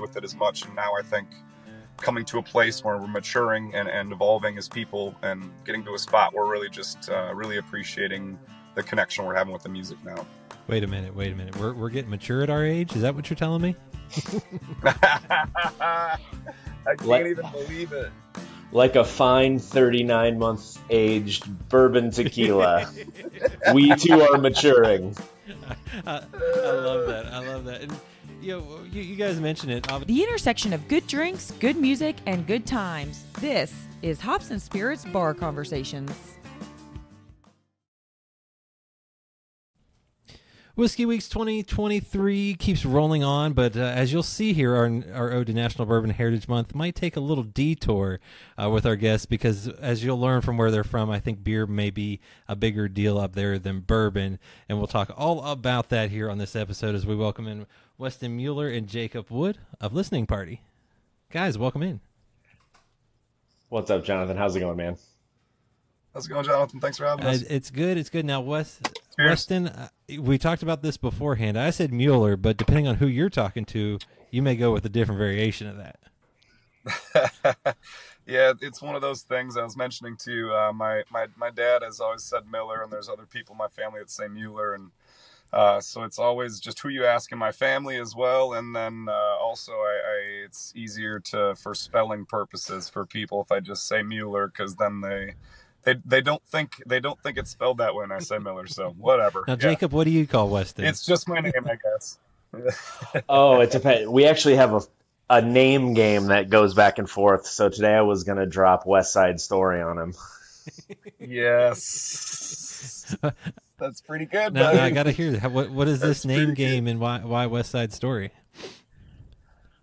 with it as much. And now I think coming to a place where we're maturing and, and evolving as people and getting to a spot where we're really just uh, really appreciating the connection we're having with the music now. Wait a minute, wait a minute. We're, we're getting mature at our age? Is that what you're telling me? I can't Let- even believe it. Like a fine 39 months aged bourbon tequila. we too are maturing. I, I love that. I love that. And, you, you, you guys mentioned it. The intersection of good drinks, good music, and good times. This is Hops and Spirits Bar Conversations. Whiskey Weeks 2023 keeps rolling on, but uh, as you'll see here, our, our Ode to National Bourbon Heritage Month might take a little detour uh, with our guests because, as you'll learn from where they're from, I think beer may be a bigger deal up there than bourbon. And we'll talk all about that here on this episode as we welcome in Weston Mueller and Jacob Wood of Listening Party. Guys, welcome in. What's up, Jonathan? How's it going, man? How's it going, Jonathan? Thanks for having Uh, us. it's good. It's good. Now, Wes, Cheers. Weston, uh, we talked about this beforehand. I said Mueller, but depending on who you're talking to, you may go with a different variation of that. yeah, it's one of those things I was mentioning to you. Uh, my, my, my dad has always said Miller, and there's other people in my family that say Mueller. And uh, so it's always just who you ask in my family as well. And then uh, also, I, I, it's easier to for spelling purposes for people if I just say Mueller because then they. They, they don't think they don't think it's spelled that way when I say Miller, so whatever. Now, Yeah. Jacob, what do you call Weston? it's just my name, I guess. Oh, it depends. We actually have a, a name game that goes back and forth. So today I was going to drop West Side Story on him. yes, that's pretty good. now, buddy. I got to hear that. What, what is this name pretty good. game and why, why West Side Story?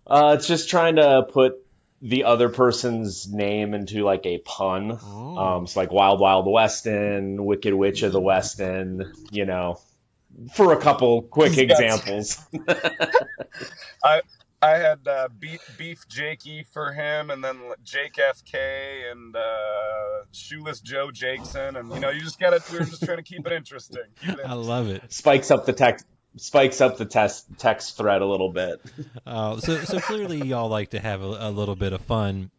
Uh, it's just trying to put the other person's name into like a pun. Oh. Um, it's like Wild Wild Weston, Wicked Witch of the Weston, you know, for a couple quick examples. I had uh, beef, beef Jakey for him, and then Jake FK and uh, Shoeless Joe Jackson, and you know, you just gotta. we are just trying to keep it interesting. Keep it I love it. Spikes up the text. Spikes up the test text thread a little bit. Uh, so, so clearly, y'all like to have a, a little bit of fun,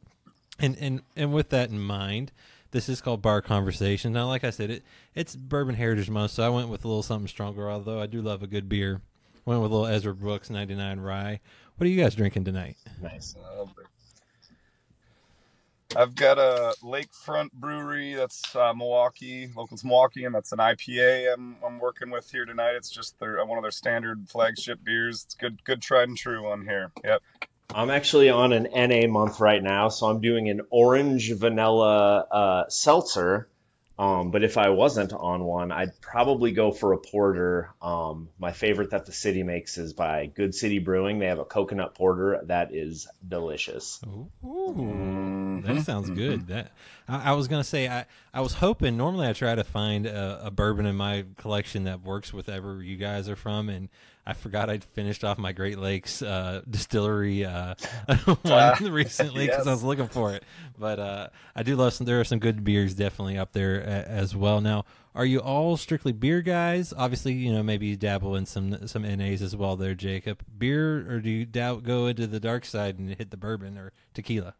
and and and with that in mind, this is called Bar Conversation. Now, like I said, it it's Bourbon Heritage Month, so I went with a little something stronger. Although I do love a good beer, went with a little Ezra Brooks ninety nine rye. What are you guys drinking tonight? Nice. Uh, I've got a Lakefront Brewery that's uh, Milwaukee, local to Milwaukee, and that's an IPA I'm, I'm working with here tonight. It's just their one of their standard flagship beers. It's good, good tried and true one here. Yep. I'm actually on an NA month right now, so I'm doing an orange vanilla uh, seltzer. Um, but if I wasn't on one, I'd probably go for a porter. Um, my favorite that the city makes is by Good City Brewing. They have a coconut porter that is delicious. Ooh, that sounds good. That I, I was gonna say I, I was hoping. Normally, I try to find a, a bourbon in my collection that works with wherever you guys are from, and I forgot I'd finished off my Great Lakes uh, distillery uh, one recently because I was looking for it. But uh, I do love some. There are some good beers definitely up there a, as well. Now, are you all strictly beer guys? Obviously, you know maybe you dabble in some some NAs as well. There, Jacob. Beer, or do you doubt go into the dark side and hit the bourbon or tequila?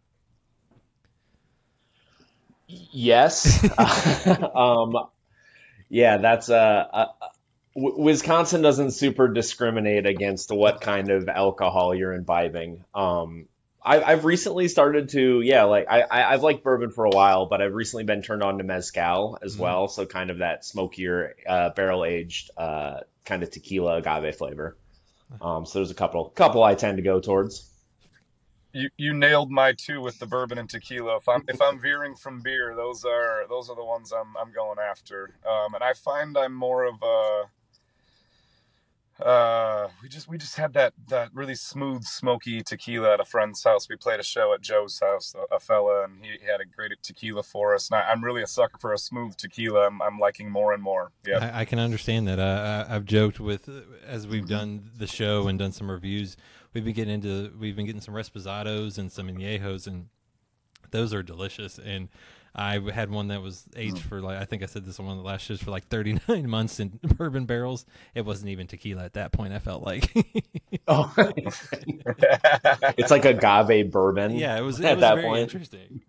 Yes. um, yeah, that's uh, uh, W- Wisconsin doesn't super discriminate against what kind of alcohol you're imbibing. Um, I, I've recently started to, yeah, like I, I, I've liked bourbon for a while, but I've recently been turned on to mezcal as Mhm. well. So kind of that smokier, uh, barrel aged, uh, kind of tequila agave flavor. Um, so there's a couple, couple I tend to go towards. You you nailed my two with the bourbon and tequila. If I'm if I'm veering from beer, those are those are the ones I'm I'm going after. Um, and I find I'm more of a uh we just we just had that that really smooth smoky tequila at a friend's house we played a show at joe's house a, a fella and he, had a great tequila for us and I, i'm really a sucker for a smooth tequila i'm, I'm liking more and more yeah I, I can understand that. Uh, I, I've joked with as we've done the show and done some reviews. We've been getting into we've been getting some Reposados and some Añejos, and those are delicious. And I had one that was aged for like I think I said this on one of the last shows for like 39 months in bourbon barrels. It wasn't even tequila at that point. I felt like. oh, it's like agave bourbon. Yeah, it was it at was that very point. interesting.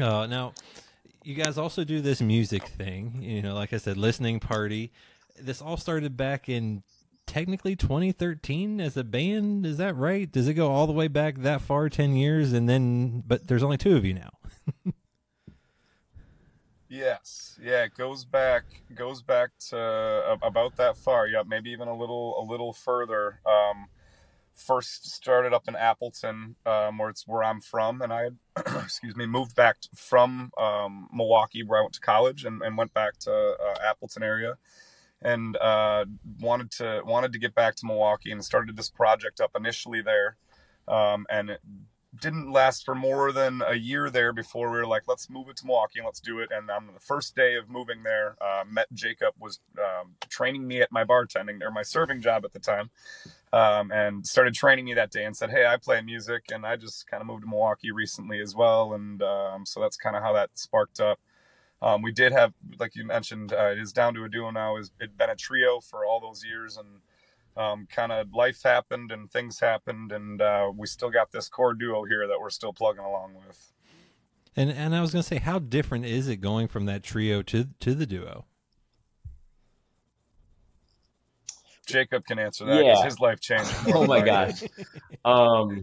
uh, now, you guys also do this music thing. You know, like I said, listening party. This all started back in technically 2013 as a band. Is that right? Does it go all the way back that far, 10 years, and then? But there's only two of you now. Yes, yeah, it goes back goes back to about that far. Yeah, maybe even a little a little further. Um, first started up in Appleton, um, where it's where I'm from, and I had, excuse me, moved back from um, Milwaukee, where I went to college, and, and went back to uh, Appleton area, and uh, wanted to wanted to get back to Milwaukee, and started this project up initially there, um, and it didn't last for more than a year there before we were like, let's move it to Milwaukee and let's do it. And on the first day of moving there, uh, met Jacob was um, training me at my bartending or my serving job at the time, um, and started training me that day and said, hey, I play music and I just kind of moved to Milwaukee recently as well, and um, so that's kind of how that sparked up. Um, we did have, like you mentioned, uh, it is down to a duo now. It's it been a trio for all those years and um, kind of life happened and things happened, and uh, we still got this core duo here that we're still plugging along with. And and I was gonna say, how different is it going from that trio to to the duo? Jacob can answer that because Yeah. his life changed. Oh my gosh. Um,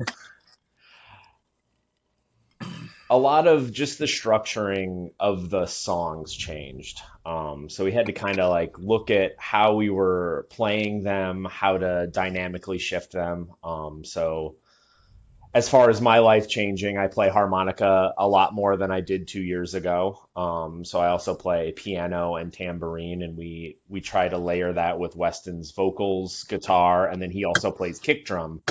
a lot of just the structuring of the songs changed. Um, so we had to kind of like look at how we were playing them, how to dynamically shift them. Um, so as far as my life changing, I play harmonica a lot more than I did two years ago. Um, so I also play piano and tambourine, and we we try to layer that with Weston's vocals, guitar, and then he also plays kick drum.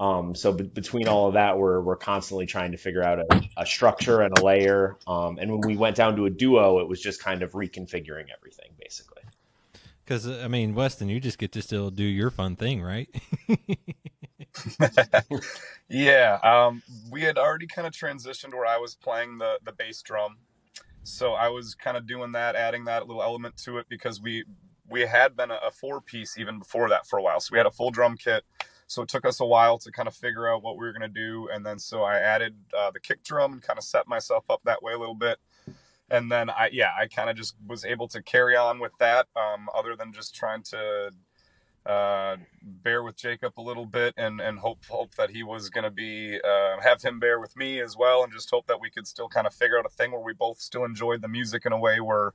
Um, so be- between all of that, we're we're constantly trying to figure out a, a structure and a layer. Um, and when we went down to a duo, it was just kind of reconfiguring everything, basically. Because I mean, Weston, you just get to still do your fun thing, right? yeah, um, we had already kind of transitioned where I was playing the the bass drum, so I was kind of doing that, adding that little element to it because we we had been a, a four piece even before that for a while. So we had a full drum kit. So it took us a while to kind of figure out what we were going to do, and then so I added uh, the kick drum and kind of set myself up that way a little bit. And then I yeah I kind of just was able to carry on with that, um, other than just trying to uh, bear with Jacob a little bit and and hope hope that he was going to be uh, have him bear with me as well, and just hope that we could still kind of figure out a thing where we both still enjoyed the music in a way where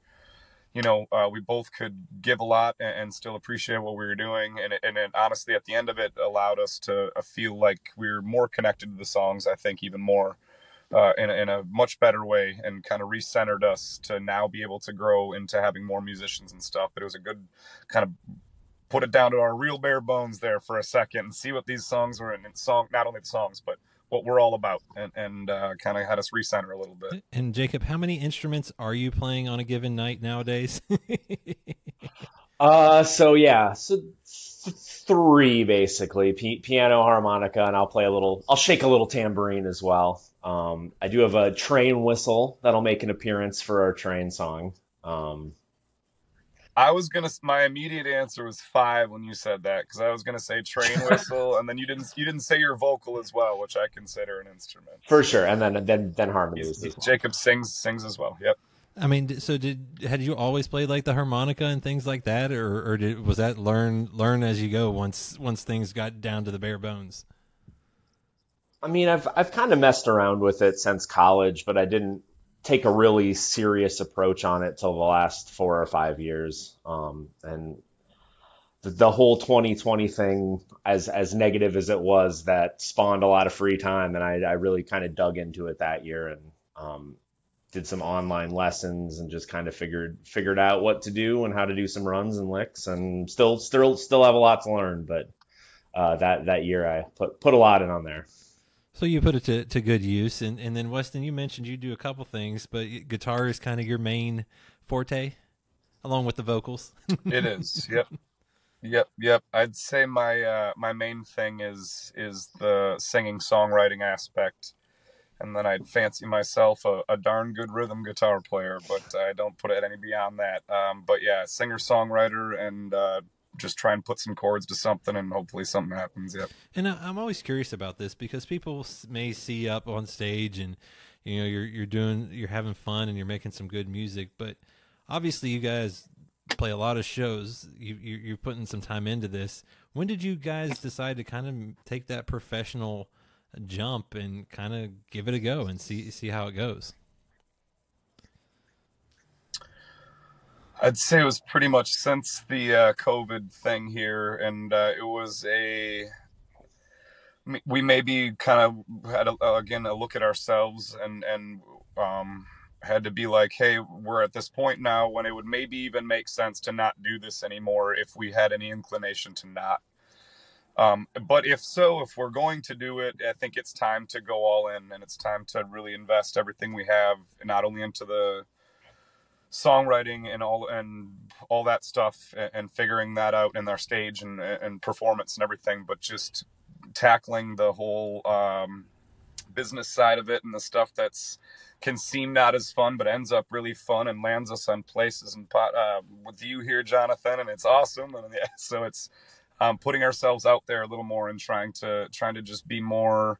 you know uh, we both could give a lot and, and still appreciate what we were doing, and it, and it honestly at the end of it allowed us to uh, feel like we were more connected to the songs. I think even more. Uh, in, a, in a much better way and kind of recentered us to now be able to grow into having more musicians and stuff. But it was a good kind of put it down to our real bare bones there for a second and see what these songs were and song not only the songs but what we're all about and, and uh, kind of had us recenter a little bit and Jacob, how many instruments are you playing on a given night nowadays? Uh, so yeah, so th- three basically: P- piano, harmonica, and I'll play a little. I'll shake a little tambourine as well. Um, I do have a train whistle that'll make an appearance for our train song. Um, i was gonna my immediate answer was five when you said that because i was gonna say train whistle and then you didn't you didn't say your vocal as well which i consider an instrument for sure, and then then then harmonies. as well. jacob sings sings as well yep I mean, so did had you always played like the harmonica and things like that, or or did, was that learn learn as you go once once things got down to the bare bones? I mean, I've I've kind of messed around with it since college, but I didn't take a really serious approach on it till the last four or five years. Um, and the, the whole 2020 thing, as as negative as it was, that spawned a lot of free time, and I I really kind of dug into it that year and um, did some online lessons and just kind of figured figured out what to do and how to do some runs and licks, and still still still have a lot to learn, but. Uh, that that year I put put a lot in on there. So you put it to, to good use, and and then Weston, you mentioned you do a couple things, but guitar is kind of your main forte, along with the vocals. it is. Yep. Yep yep. I'd say my uh my main thing is is the singing songwriting aspect. And then I'd fancy myself a, a, darn good rhythm guitar player, but I don't put it any beyond that. Um, but yeah, singer songwriter and uh, just try and put some chords to something and hopefully something happens. Yeah. And I'm always curious about this because people may see up on stage and you know you're you're doing you're having fun and you're making some good music, but obviously you guys play a lot of shows. You, you you're putting some time into this. When did you guys decide to kind of take that professional jump and kind of give it a go and see see how it goes? I'd say it was pretty much since the uh, COVID thing here, and uh, it was a. We maybe kind of had a, again a look at ourselves and and um, had to be like, hey, we're at this point now when it would maybe even make sense to not do this anymore if we had any inclination to not. Um, but if so, if we're going to do it, I think it's time to go all in, and it's time to really invest everything we have, not only into the songwriting and all and all that stuff and, and figuring that out in our stage and, and performance and everything but just tackling the whole um, business side of it and the stuff that's can seem not as fun but ends up really fun and lands us on places and uh, with you here jonathan and it's awesome. And yeah, so it's um, putting ourselves out there a little more and trying to trying to just be more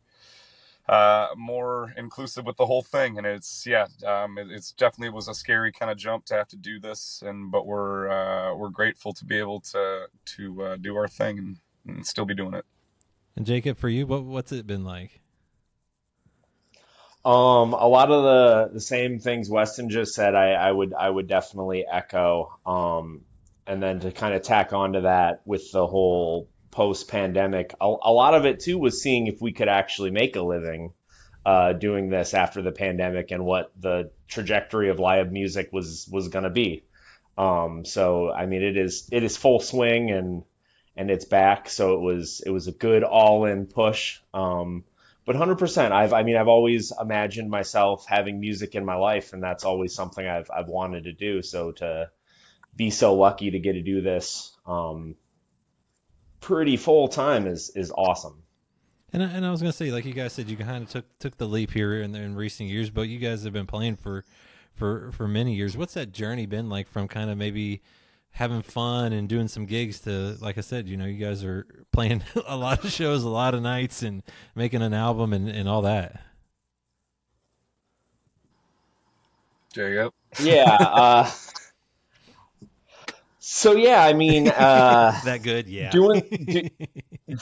uh, more inclusive with the whole thing. And it's yeah, um, it, it's definitely was a scary kind of jump to have to do this, and but we're uh, we're grateful to be able to to uh, do our thing and, and still be doing it. And Jacob, for you, what what's it been like? Um, a lot of the the same things Weston just said, I, I would I would definitely echo. Um, and then to kind of tack on to that with the whole post pandemic. A, a, lot of it too was seeing if we could actually make a living uh, doing this after the pandemic and what the trajectory of live music was was going to be. Um, so I mean, it is it is full swing and and it's back. So it was it was a good all in push. Um, but 100%, I've I mean I've always imagined myself having music in my life, and that's always something I've I've wanted to do. So to be so lucky to get to do this um, pretty full time is is awesome. And I, and I was gonna say, like you guys said, you kind of took took the leap here in, in recent years, but you guys have been playing for for for many years. What's that journey been like from kind of maybe having fun and doing some gigs to, like I said, you know, you guys are playing a lot of shows, a lot of nights, and making an album and and all that. Jacob. Yeah. Uh, so yeah, I mean, uh, that good, yeah. Doing, do,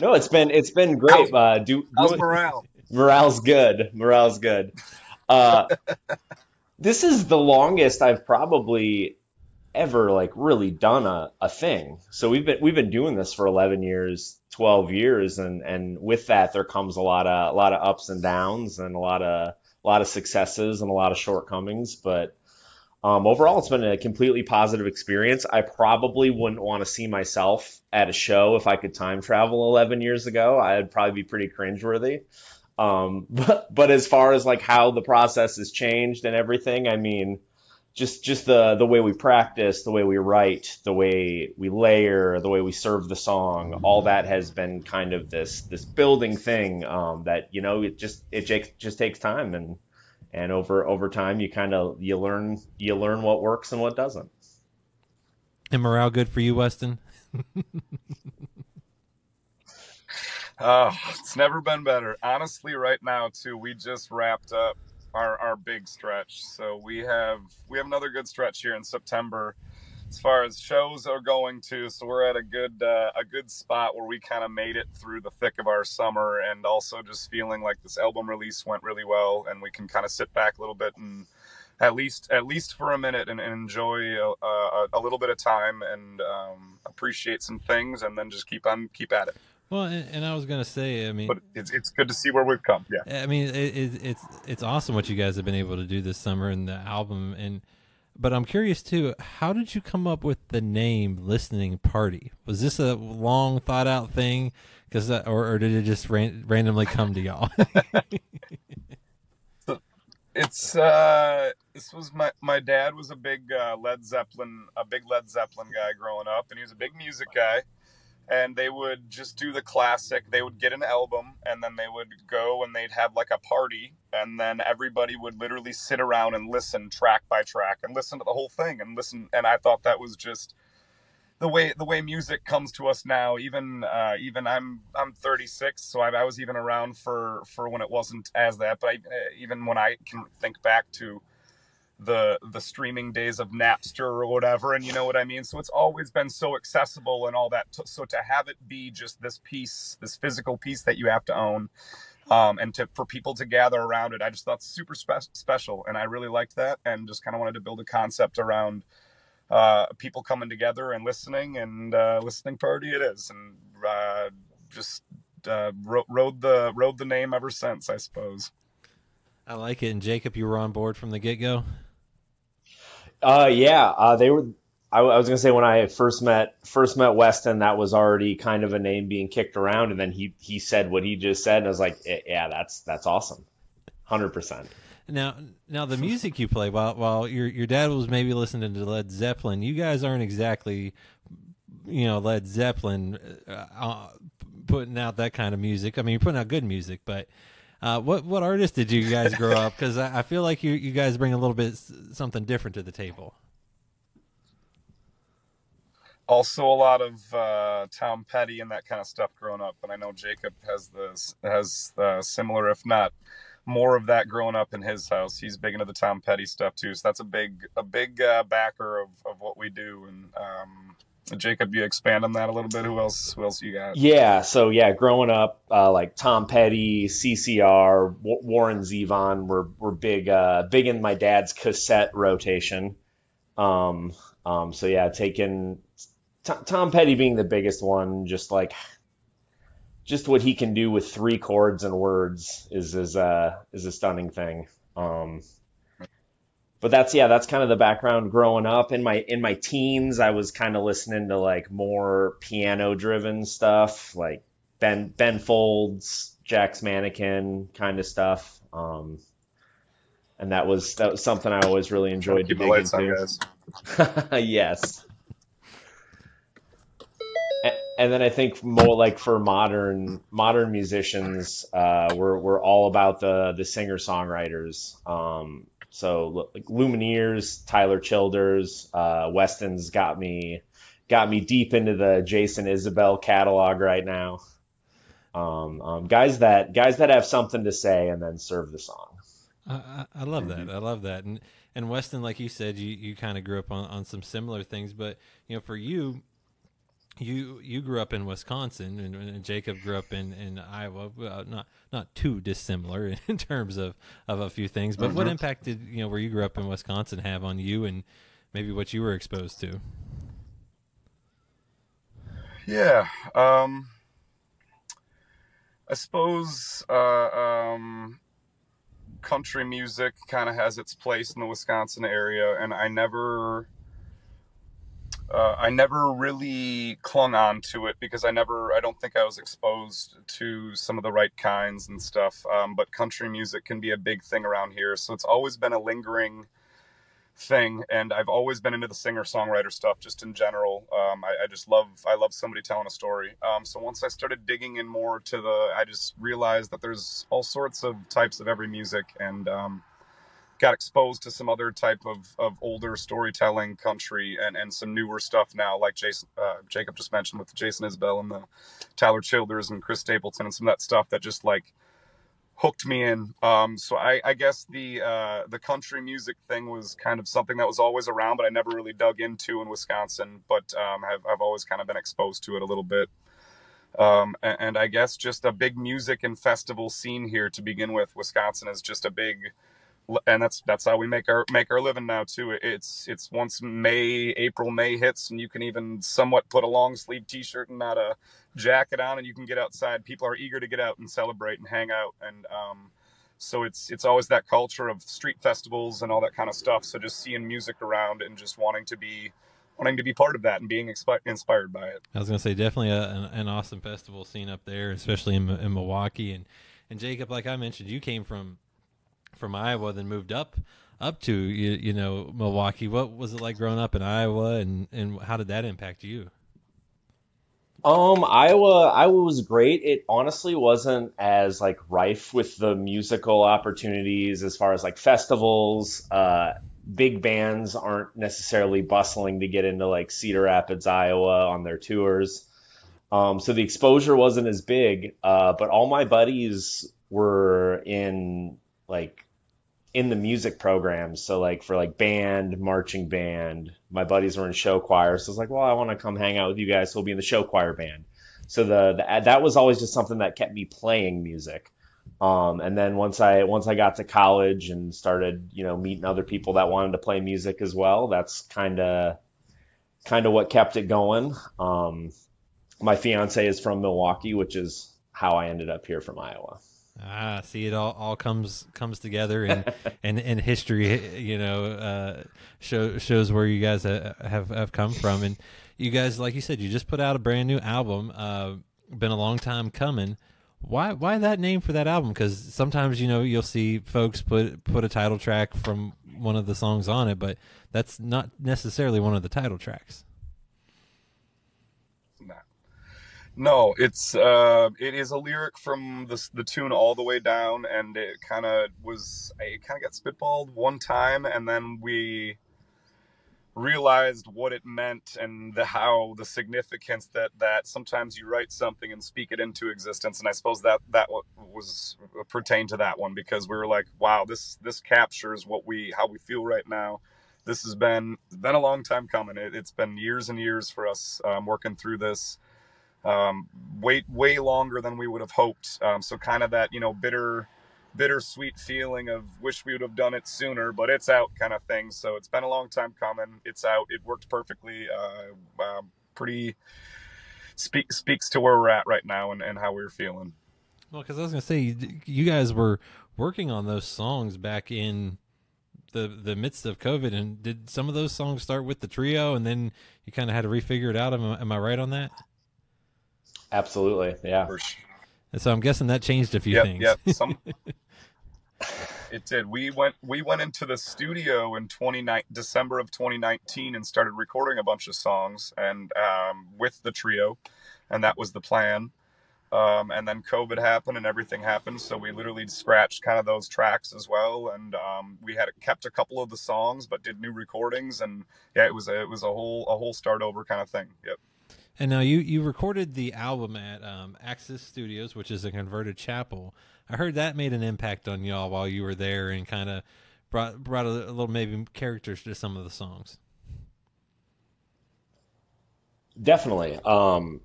no, it's been it's been great. How's, uh, do, how's doing, morale? Morale's good. Morale's good. Uh, this is the longest I've probably ever like really done a, a thing. So we've been we've been doing this for 11 years, 12 years, and and with that there comes a lot of a lot of ups and downs and a lot of a lot of successes and a lot of shortcomings, but um, overall, it's been a completely positive experience. I probably wouldn't want to see myself at a show if I could time travel 11 years ago. I'd probably be pretty cringeworthy. Um, but, but as far as like how the process has changed and everything, I mean, just just the the way we practice, the way we write, the way we layer, the way we serve the song, all that has been kind of this this building thing um, that you know it just it just, just takes time and and over over time you kind of you learn you learn what works and what doesn't. And morale good for you weston? Oh it's never been better. Honestly right now too we just wrapped up our our big stretch. So we have we have another good stretch here in september as far as shows are going to. So we're at a good uh, a good spot where we kind of made it through the thick of our summer, and also just feeling like this album release went really well, and we can kind of sit back a little bit and at least at least for a minute and, and enjoy a, a, a, little bit of time and um, appreciate some things, and then just keep on keep at it. Well, and, and, I was gonna say, I mean, but it's it's good to see where we've come. Yeah, I mean, it, it, it's it's awesome what you guys have been able to do this summer and the album and but I'm curious too. How did you come up with the name "Listening Party"? Was this a long thought out thing? Because or, or did it just ran, randomly come to y'all? it's uh, this was my my dad was a big uh, Led Zeppelin a big Led Zeppelin guy growing up, and he was a big music guy. And they would just do the classic. They would get an album and then they would go and they'd have like a party and then everybody would literally sit around and listen track by track and listen to the whole thing and listen and I thought that was just the way the way music comes to us now even uh, even I'm I'm 36 so I, I, was even around for for when it wasn't as that but I, even when I can think back to the the streaming days of Napster or whatever, and you know what I mean. So it's always been so accessible and all that. So to have it be just this piece, this physical piece that you have to own, um, and to for people to gather around it, I just thought super spe- special, and I really liked that, and just kind of wanted to build a concept around uh, people coming together and listening, and uh, listening party it is, and uh, just uh, rode the rode the name ever since, I suppose. I like it. And Jacob, you were on board from the get go. Uh, yeah, uh, they were. I, I, was gonna say when I first met first met Weston, that was already kind of a name being kicked around, and then he he said what he just said, and I was like, eh, yeah, that's that's awesome, hundred percent. Now, now the music you play while while your your dad was maybe listening to Led Zeppelin, you guys aren't exactly, you know, Led Zeppelin uh, uh putting out that kind of music. I mean, you're putting out good music, but uh, what what artists did you guys grow up? Because I, I, feel like you you guys bring a little bit something different to the table. Also, a lot of uh, Tom Petty and that kind of stuff growing up, and I know Jacob has this has uh, similar, if not more, of that growing up in his house. He's big into the Tom Petty stuff too, so that's a big a big uh, backer of, of what we do, and um, Jacob, you expand on that a little bit. Who else? Who else you got? Yeah, so yeah, growing up, uh, like Tom Petty, CCR, w- Warren Zevon were were big, uh, big in my dad's cassette rotation. Um, um, so yeah, taking t- Tom Petty being the biggest one, just like just what he can do with three chords and words is is uh is a stunning thing. Um, but that's yeah, that's kind of the background growing up. In my in my teens, I was kind of listening to like more piano driven stuff, like Ben Ben Folds, Jack's Mannequin kind of stuff. Um, and that was that was something I always really enjoyed to dig into. yes. And then I think more like for modern modern musicians, uh, we're we're all about the the singer songwriters. Um, so like Lumineers, Tyler Childers, uh, Weston's got me got me deep into the Jason Isbell catalog right now. Um, um, guys that guys that have something to say and then serve the song. I, I love that. I love that. And and Weston, like you said, you, you kind of grew up on, on some similar things, but you know, for you, you you grew up in Wisconsin, and, and Jacob grew up in in Iowa. Well, not not too dissimilar in terms of of a few things. But mm-hmm. what impact did you know where you grew up in Wisconsin have on you, and maybe what you were exposed to? Yeah, um, I suppose uh, um, country music kind of has its place in the Wisconsin area, and I never uh, I never really clung on to it because I never, I don't think I was exposed to some of the right kinds and stuff. Um, but country music can be a big thing around here. So it's always been a lingering thing. And I've always been into the singer songwriter stuff just in general. Um, I, I, just love, I love somebody telling a story. Um, so once I started digging in more to the, I just realized that there's all sorts of types of every music. And, um, got exposed to some other type of, of older storytelling country and, and some newer stuff now, like Jason uh, Jacob just mentioned with Jason Isbell and the Tyler Childers and Chris Stapleton and some of that stuff that just like hooked me in. Um, so I, I guess the uh, the country music thing was kind of something that was always around, but I never really dug into in Wisconsin. But um, I've I've always kind of been exposed to it a little bit. Um, and, and I guess just a big music and festival scene here to begin with. Wisconsin is just a big and that's that's how we make our make our living now too. It's it's once May April May hits and you can even somewhat put a long sleeve T-shirt and not a jacket on and you can get outside. People are eager to get out and celebrate and hang out and um, so it's it's always that culture of street festivals and all that kind of stuff. So just seeing music around and just wanting to be wanting to be part of that and being expi- inspired by it. I was going to say definitely a, an, an, awesome festival scene up there, especially in, in Milwaukee and and Jacob, like I mentioned, you came from from Iowa, then moved up up to you, you know Milwaukee. What was it like growing up in Iowa, and and how did that impact you? Um, Iowa, Iowa was great. It honestly wasn't as like rife with the musical opportunities as far as like festivals. Uh, big bands aren't necessarily bustling to get into like Cedar Rapids, Iowa on their tours. Um, so the exposure wasn't as big. Uh, but all my buddies were in like in the music programs. So like for like band, marching band, my buddies were in show choir. So I was like, well, I want to come hang out with you guys. So we'll be in the show choir band. So the, the that was always just something that kept me playing music. Um, and then once I once I got to college and started, you know, meeting other people that wanted to play music as well, that's kind of kind of what kept it going. Um, my fiance is from Milwaukee, which is how I ended up here from Iowa. Ah, see, it all, all comes comes together, and and and history, you know, uh, show, shows where you guys have have come from, and you guys, like you said, you just put out a brand new album. Uh, been a long time coming. Why why that name for that album? Because sometimes you know you'll see folks put put a title track from one of the songs on it, but that's not necessarily one of the title tracks. No, it's uh, it is a lyric from the the tune all the way down, and it kind of was it kind of got spitballed one time, and then we realized what it meant and the how the significance that that sometimes you write something and speak it into existence, and I suppose that that was pertained to that one because we were like, wow, this this captures what we how we feel right now. This has been been a long time coming. It, has been years and years for us um, working through this um, way way longer than we would have hoped. Um, so kind of that you know bitter bittersweet feeling of wish we would have done it sooner, but it's out kind of thing. So it's been a long time coming. It's out. It worked perfectly. Uh, uh, pretty speak, speaks to where we're at right now and, and how we're feeling. Well, because I was gonna say you guys were working on those songs back in the the midst of COVID, and did some of those songs start with the trio, and then you kind of had to refigure it out? Am, am I right on that? Absolutely, yeah. And so I'm guessing that changed a few yep, things. Yep, some, it did. We went we went into the studio in 29 December of 2019 and started recording a bunch of songs and um, with the trio, and that was the plan. Um, and then COVID happened and everything happened, so we literally scratched kind of those tracks as well. And um, we had kept a couple of the songs, but did new recordings. And yeah, it was a, it was a whole a whole start over kind of thing. Yep. And now you you recorded the album at um, Axis Studios, which is a converted chapel. I heard that made an impact on y'all while you were there, and kind of brought brought a, a, little maybe characters to some of the songs. Definitely, um,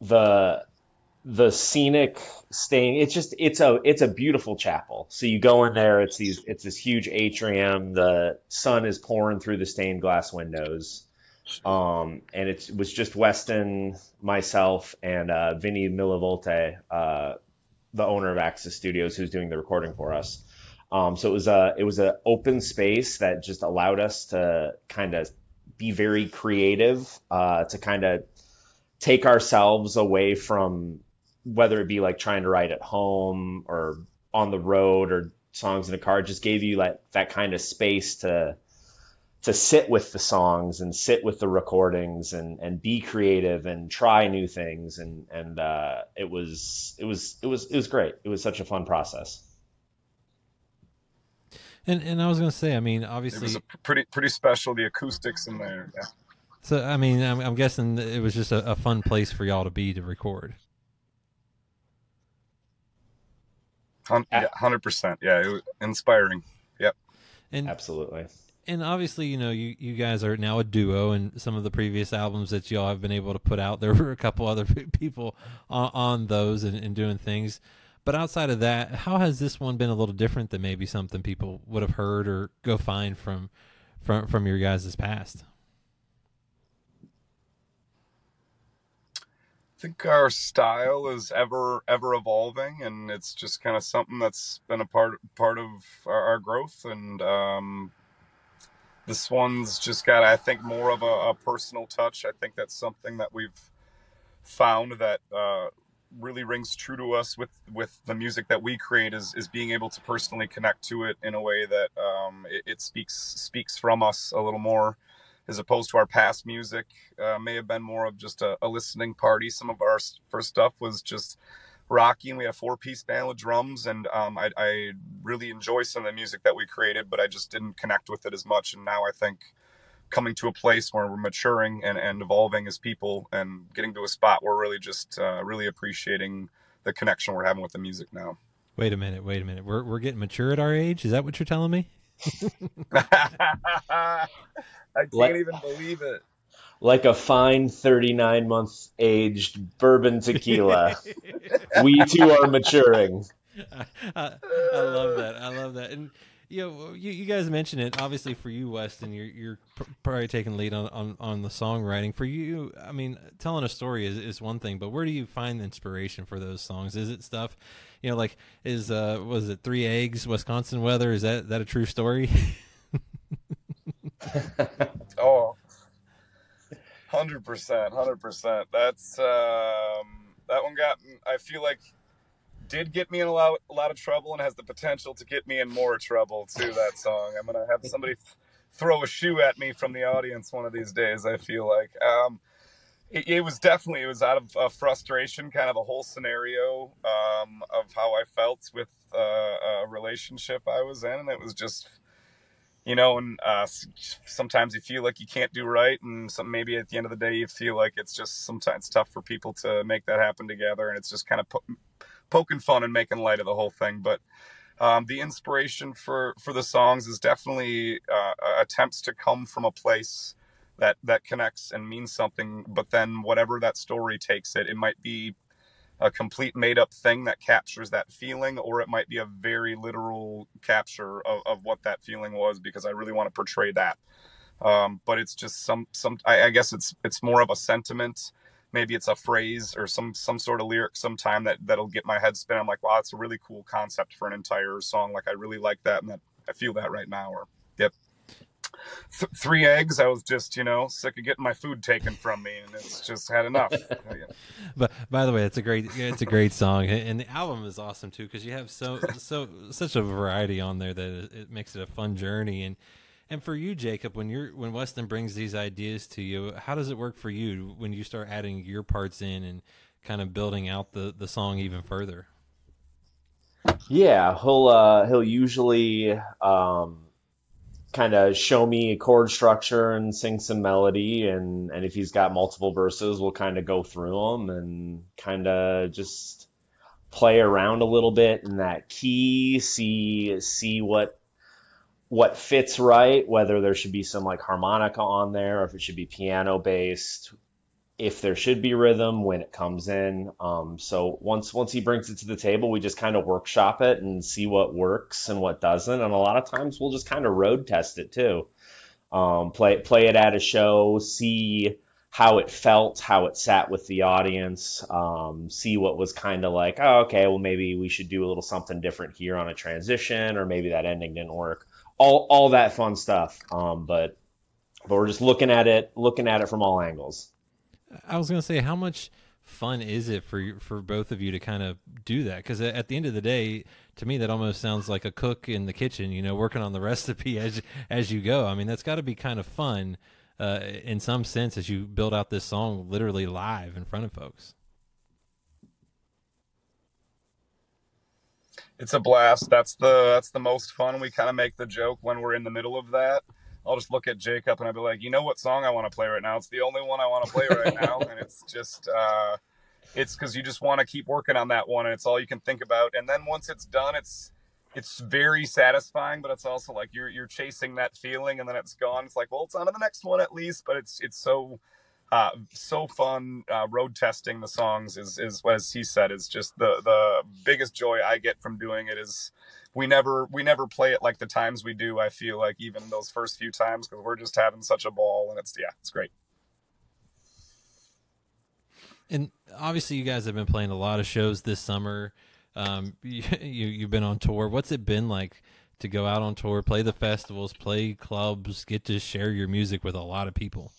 the the scenic staying. It's just it's a it's a beautiful chapel. So you go in there, it's these it's this huge atrium. The sun is pouring through the stained glass windows um, and it was just Weston, myself, and uh, Vinny Milivolte, uh, the owner of Axis Studios, who's doing the recording for us. Um, so it was a it was an open space that just allowed us to kind of be very creative, uh, to kind of take ourselves away from whether it be like trying to write at home or on the road or songs in a car. Just gave you like that kind of space to to sit with the songs and sit with the recordings and and be creative and try new things and and uh, it was it was it was it was great. It was such a fun process. And and I was gonna say, I mean, obviously, it was pretty pretty special. The acoustics in there. Yeah. So I mean, I'm, I'm guessing it was just a, a, fun place for y'all to be to record. Hundred percent. Yeah, it was inspiring. Yep. And absolutely and obviously, you know, you, you guys are now a duo, and some of the previous albums that y'all have been able to put out, there were a couple other people on, on those and, and, doing things. But outside of that, how has this one been a little different than maybe something people would have heard or go find from from from your guys' past? I think our style is ever ever evolving, and it's just kind of something that's been a part part of our, our growth and um, this one's just got, I think, more of a, a personal touch. I think that's something that we've found that uh, really rings true to us with with the music that we create is is being able to personally connect to it in a way that um, it, it, speaks speaks from us a little more as opposed to our past music uh, may have been more of just a, a listening party. Some of our first stuff was just rocky, and we have four piece band with drums, and um, I, I really enjoy some of the music that we created, but I just didn't connect with it as much. And now I think coming to a place where we're maturing and, and evolving as people and getting to a spot where we're really just uh, really appreciating the connection we're having with the music now. Wait a minute, wait a minute. We're we're getting mature at our age. Is that what you're telling me? I can't like, even believe it. Like a fine 39 month aged bourbon tequila. we too are maturing. I, I, I love that. I love that. And you know, you, you guys mentioned it. Obviously, for you, Weston, you're you're probably taking lead on, on, on the songwriting. For you, I mean, telling a story is, is one thing, but where do you find the inspiration for those songs? Is it stuff, you know, like is uh was it Three Eggs, Wisconsin weather? Is that that a true story? oh, hundred percent, hundred percent. That's um, that one got. I feel like did get me in a lot, a lot of trouble and has the potential to get me in more trouble too. That song. I'm gonna have somebody th- throw a shoe at me from the audience one of these days. I feel like. Um, it, it, was definitely it was out of uh, frustration, kind of a whole scenario um, of how I felt with uh, a relationship I was in, and it was just you know, and uh, sometimes you feel like you can't do right, and some maybe at the end of the day you feel like it's just sometimes tough for people to make that happen together, and it's just kind of poking fun and making light of the whole thing. But um, the inspiration for for the songs is definitely uh, attempts to come from a place that that connects and means something. But then whatever that story takes it, it might be a complete made up thing that captures that feeling, or it might be a very literal capture of, of what that feeling was because I really want to portray that. Um, but it's just some some I, I guess it's it's more of a sentiment maybe it's a phrase or some some sort of lyric sometime that that'll get my head spin. I'm like, wow, it's a really cool concept for an entire song. Like I really like that, and that I feel that right now. Or yep. Th- three eggs. I was just, you know, sick of getting my food taken from me, and it's just had enough. but by the way, it's a great, it's a great song, and the album is awesome too because you have so, so, such a variety on there that it makes it a fun journey. And and for you, Jacob, when you're when Weston brings these ideas to you, how does it work for you when you start adding your parts in and kind of building out the the song even further? Yeah, he'll uh, he'll usually um, kind of show me a chord structure and sing some melody, and and if he's got multiple verses, we'll kind of go through them and kind of just play around a little bit in that key, see see what what fits right, whether there should be some like harmonica on there or if it should be piano based, if there should be rhythm when it comes in. Um, so once once he brings it to the table, we just kind of workshop it and see what works and what doesn't. And a lot of times we'll just kind of road test it too. Um, play play it at a show, see how it felt, how it sat with the audience, um, see what was kind of like, oh, okay, well maybe we should do a little something different here on a transition, or maybe that ending didn't work all all that fun stuff. Um, but but we're just looking at it, looking at it from all angles. I was gonna say, how much fun is it for for both of you to kind of do that? Because at the end of the day, to me, that almost sounds like a cook in the kitchen, you know, working on the recipe as as you go. I mean, that's got to be kind of fun uh, in some sense as you build out this song literally live in front of folks. it's a blast. That's the that's the most fun. We kind of make the joke when we're in the middle of that. I'll just look at Jacob and I'll be like, you know what song I want to play right now? It's the only one I want to play right now, and it's just uh, it's because you just want to keep working on that one, and it's all you can think about. And then once it's done, it's it's very satisfying, but it's also like you're you're chasing that feeling, and then it's gone. It's like, well, it's on to the next one at least, but it's it's so uh, so fun uh, road testing the songs is is as he said is just the the biggest joy I get from doing it is we never we never play it like the times we do I feel like even those first few times because we're just having such a ball and it's yeah it's great. And obviously you guys have been playing a lot of shows this summer. Um, you, you you've been on tour. What's it been like to go out on tour play the festivals play clubs get to share your music with a lot of people?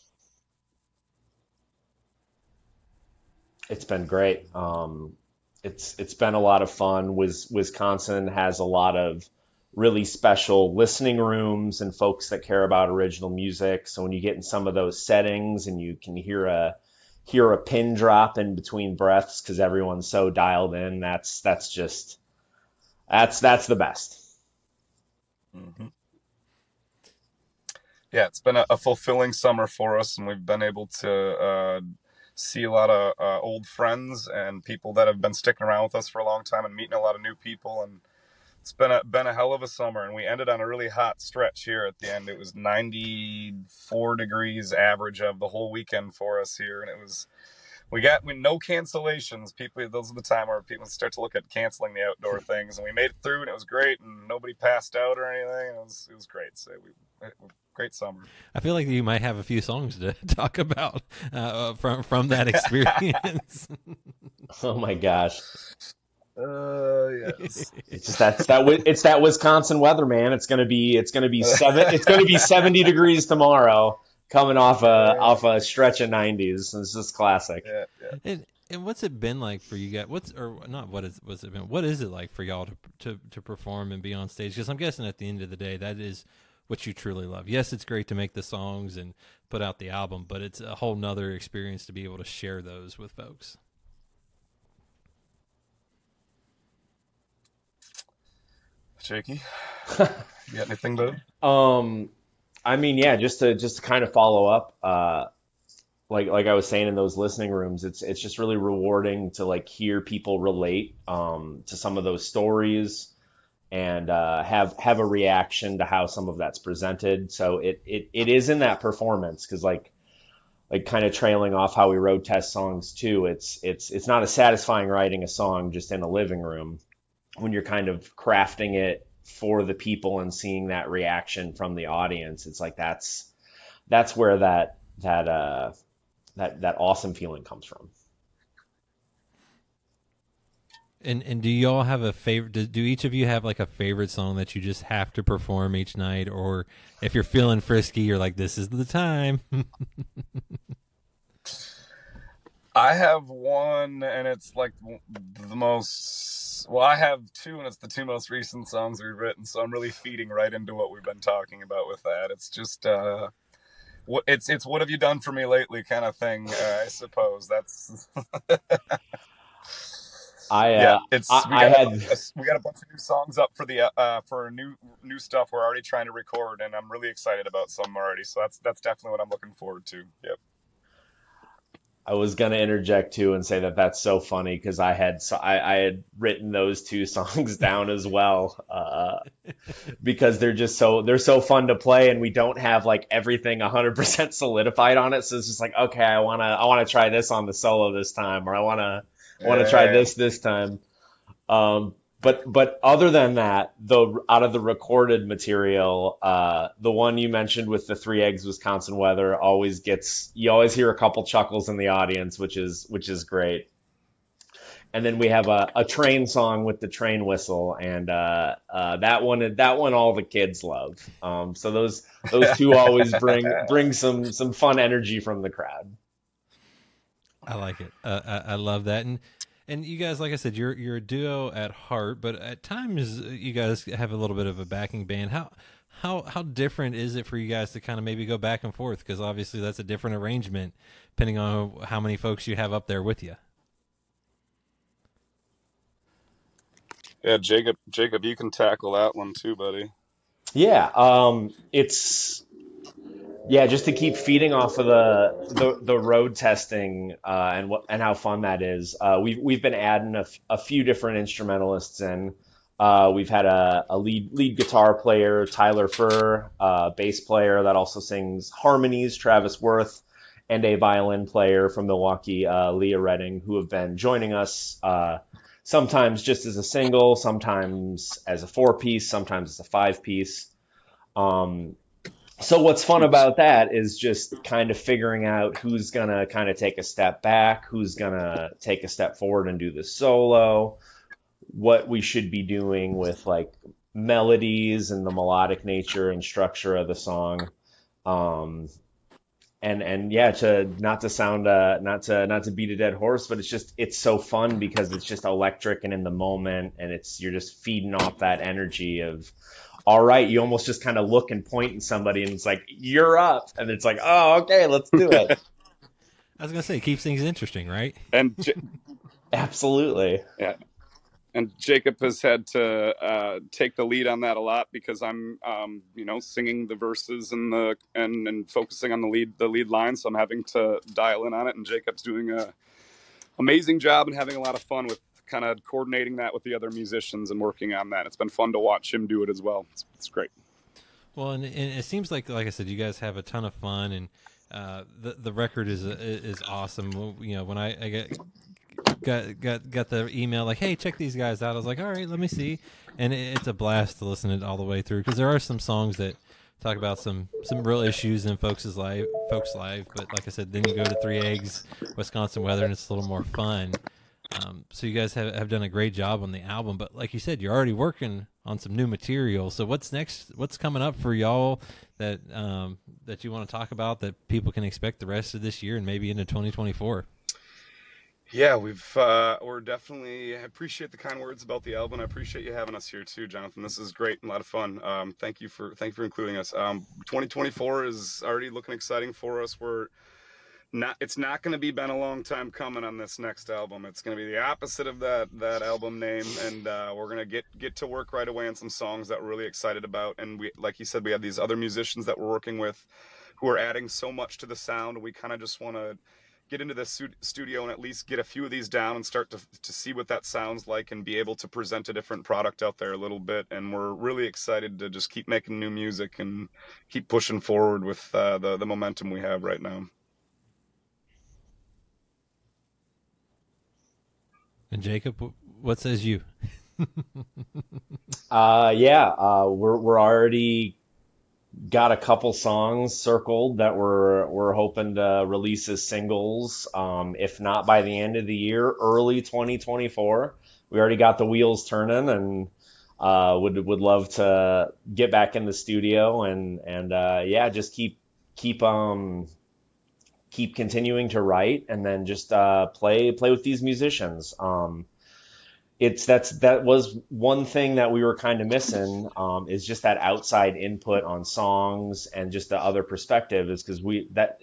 It's been great. Um, it's it's been a lot of fun. Wisconsin has a lot of really special listening rooms and folks that care about original music. So when you get in some of those settings and you can hear a hear a pin drop in between breaths because everyone's so dialed in, that's that's just that's that's the best. Mm-hmm. Yeah, it's been a, a, fulfilling summer for us, and we've been able to uh, see a lot of uh, old friends and people that have been sticking around with us for a long time, and meeting a lot of new people. And it's been a been a hell of a summer, and we ended on a really hot stretch here at the end. It was 94 degrees average of the whole weekend for us here, and it was we got we no cancellations. People, those are the time where people start to look at canceling the outdoor things, and we made it through, and it was great, and nobody passed out or anything. It was it was great. So we, great summer. I feel like you might have a few songs to talk about uh, from from that experience. oh my gosh. Uh, yes. It's just that, that it's that Wisconsin weather, man. It's gonna be it's gonna be seven it's gonna be seventy degrees tomorrow coming off a yeah. off a stretch of 90s. It's just classic. Yeah, yeah. And, and what's it been like for you guys? What's or not? What is what's it been? What is it like for y'all to to, to perform and be on stage? Because I'm guessing at the end of the day, that is what you truly love. Yes, it's great to make the songs and put out the album, but it's a whole nother experience to be able to share those with folks. Jakey, you got anything, bud? Um, I mean, yeah, just to just to kind of follow up, uh, like like I was saying in those listening rooms, it's it's just really rewarding to like hear people relate um, to some of those stories and uh, have have a reaction to how some of that's presented. So it it, it is in that performance because like like kind of trailing off how we road test songs too. It's it's it's not as satisfying writing a song just in a living room when you're kind of crafting it for the people and seeing that reaction from the audience, it's like that's that's where that that uh, that that awesome feeling comes from. And and do y'all have a favorite? Do, do, each of you have like a favorite song that you just have to perform each night, or if you're feeling frisky, you're like, "This is the time." I have one, and it's like the most. Well, I have two, and it's the two most recent songs we've written. So I'm really feeding right into what we've been talking about with that. It's just, uh, what it's it's what have you done for me lately, kind of thing. Uh, I suppose that's. I uh, yeah, it's I, we, got had... a, we got a bunch of new songs up for the uh, for new new stuff we're already trying to record, and I'm really excited about some already. So that's that's definitely what I'm looking forward to. Yep. I was gonna interject too and say that that's so funny because I had so I, I, had written those two songs down as well uh, because they're just so they're so fun to play and we don't have like everything 100% solidified on it so it's just like okay I wanna I wanna try this on the solo this time or I wanna I wanna try this this time um, but but other than that, the out of the recorded material, uh, the one you mentioned with the three eggs Wisconsin weather always gets you always hear a couple chuckles in the audience, which is which is great. And then we have a, a train song with the train whistle, and uh, uh, that one that one all the kids love. Um, so those those two always bring bring some some fun energy from the crowd. I like it. Uh, I, I love that, and and you guys, like I said, you're you're a duo at heart, but at times uh, you guys have a little bit of a backing band. How how how different is it for you guys to kind of maybe go back and forth? Because obviously that's a different arrangement depending on how many folks you have up there with you. Yeah, Jacob, Jacob, you can tackle that one too, buddy. Yeah, um, it's yeah, just to keep feeding off of the the, the road testing uh, and what and how fun that is. Uh, we've we've been adding a, f- a few different instrumentalists in. Uh, we've had a, a, lead lead guitar player, Tyler Furr, a bass player that also sings harmonies, Travis Worth, and a violin player from Milwaukee, uh, Leah Redding, who have been joining us uh, sometimes just as a single, sometimes as a four piece, sometimes as a five piece. Um, so what's fun about that is just kind of figuring out who's gonna kind of take a step back, who's gonna take a step forward and do the solo, what we should be doing with like melodies and the melodic nature and structure of the song. Um, and and yeah, to not to sound uh, not to not to beat a dead horse, but it's just it's so fun because it's just electric and in the moment, and it's you're just feeding off that energy of all right, you almost just kind of look and point at somebody, and it's like you're up, and it's like oh okay, let's do it. I was gonna say, it keeps things interesting, right? And J- Absolutely. yeah, and Jacob has had to uh, take the lead on that a lot because I'm, um, you know, singing the verses and the and and focusing on the lead the lead line. So I'm having to dial in on it, and Jacob's doing a amazing job and having a lot of fun with kind of coordinating that with the other musicians and working on that. It's been fun to watch him do it as well. It's, it's great. Well, and, and it seems like, like I said, you guys have a ton of fun, and uh, the the record is is awesome. You know, when I, I get got got got the email like, "Hey, check these guys out," I was like, "All right, let me see," and it, it's a blast to listen to it all the way through because there are some songs that talk about some some real issues in folks' life, folks' life. But like I said, then you go to Three Eggs, Wisconsin weather, and it's a little more fun. Um, so you guys have, have done a great job on the album, but like you said, you're already working on some new material. So what's next? What's coming up for y'all that um, that you want to talk about that people can expect the rest of this year and maybe into 2024? Yeah, we've uh, we're definitely I appreciate the kind words about the album. I appreciate you having us here too, Jonathan. This is great, and a lot of fun. Um, thank you for thank you for including us. Um, 2024 is already looking exciting for us. We're not it's not going to be been a long time coming on this next album. It's going to be the opposite of that that album name, and uh, we're going to get get to work right away on some songs that we're really excited about. And we, like you said, we have these other musicians that we're working with who are adding so much to the sound. We kind of just want to get into the studio and at least get a few of these down and start to, to see what that sounds like and be able to present a different product out there a little bit and we're really excited to just keep making new music and keep pushing forward with uh, the, the momentum we have right now and jacob what says you uh, yeah uh, we're, we're already got a couple songs circled that we're we're hoping to release as singles. Um, if not by the end of the year, early 2024. We already got the wheels turning, and uh, would would love to get back in the studio and and uh, yeah, just keep keep um keep continuing to write, and then just uh, play play with these musicians. Um, it's that's that was one thing that we were kind of missing um, is just that outside input on songs and just the other perspective is because we that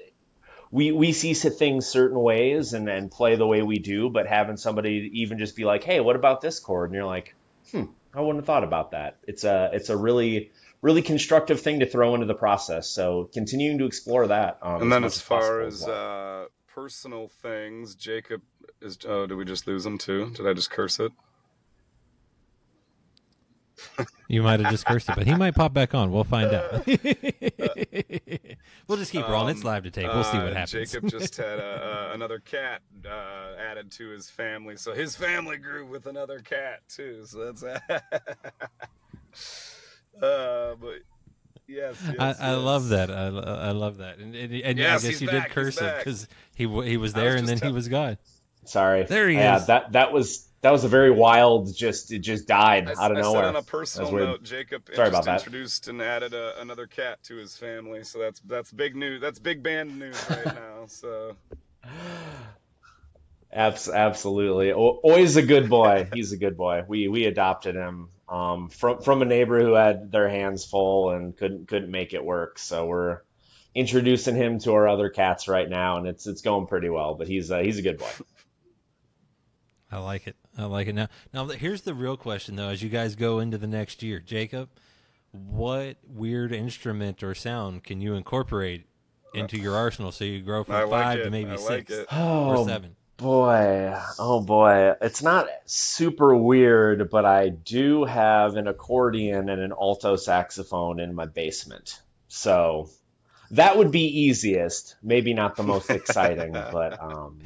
we we see things certain ways and and play the way we do, but having somebody even just be like, hey, what about this chord? And you're like, hmm, I wouldn't have thought about that. It's a it's a really really constructive thing to throw into the process. So continuing to explore that. Um, and then as, as far as, as well. uh, personal things, Jacob is. Oh, did we just lose him too? Did I just curse it? You might have just cursed it, but he might pop back on. We'll find out. we'll just keep um, rolling. It's live to tape. We'll see what uh, happens. Jacob just had a, uh, another cat uh, added to his family, so his family grew with another cat too. So that's. uh, but yes, yes I, I love that. I, I love that, and, and, and yes, I guess you back, did curse him because he he was there and then he was gone. Sorry. There he yeah, is. That that was that was a very wild. Just it just died I, out of I nowhere. Said on a personal note, Jacob Sorry about that. introduced and added a, another cat to his family. So that's that's big news. That's big band news right now. So. Abs- absolutely. O- Oi's a good boy. He's a good boy. We we adopted him um, from from a neighbor who had their hands full and couldn't couldn't make it work. So we're introducing him to our other cats right now, and it's it's going pretty well. But he's uh, he's a good boy. I like it. I like it. Now, now here's the real question though. As you guys go into the next year, Jacob, what weird instrument or sound can you incorporate into your arsenal so you grow from like five it. to maybe I six like oh, or seven? Boy, oh boy, it's not super weird, but I do have an accordion and an alto saxophone in my basement. So that would be easiest. Maybe not the most exciting, but um,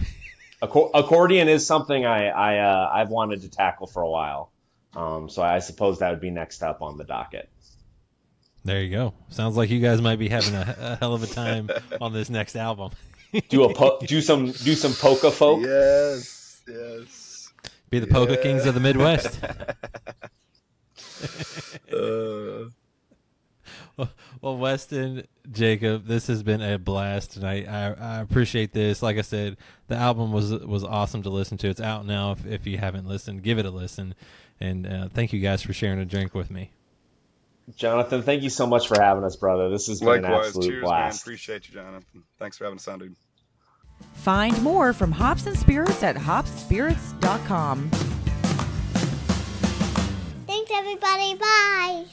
accordion is something I, I uh, I've wanted to tackle for a while. Um, so I suppose that would be next up on the docket. There you go. Sounds like you guys might be having a, a hell of a time on this next album. Do a po- do some do some polka folk. Yes, yes. Be the yeah. polka kings of the Midwest. uh, well, Weston, Jacob, this has been a blast tonight. I, I appreciate this. Like I said, the album was was awesome to listen to. It's out now. If, if you haven't listened, give it a listen. And uh, thank you guys for sharing a drink with me. Jonathan, thank you so much for having us, brother. This has been Likewise. an absolute Cheers, blast. man. Appreciate you, Jonathan. Thanks for having us on, dude. Find more from Hops and Spirits at hopsspirits.com. Thanks, everybody. Bye.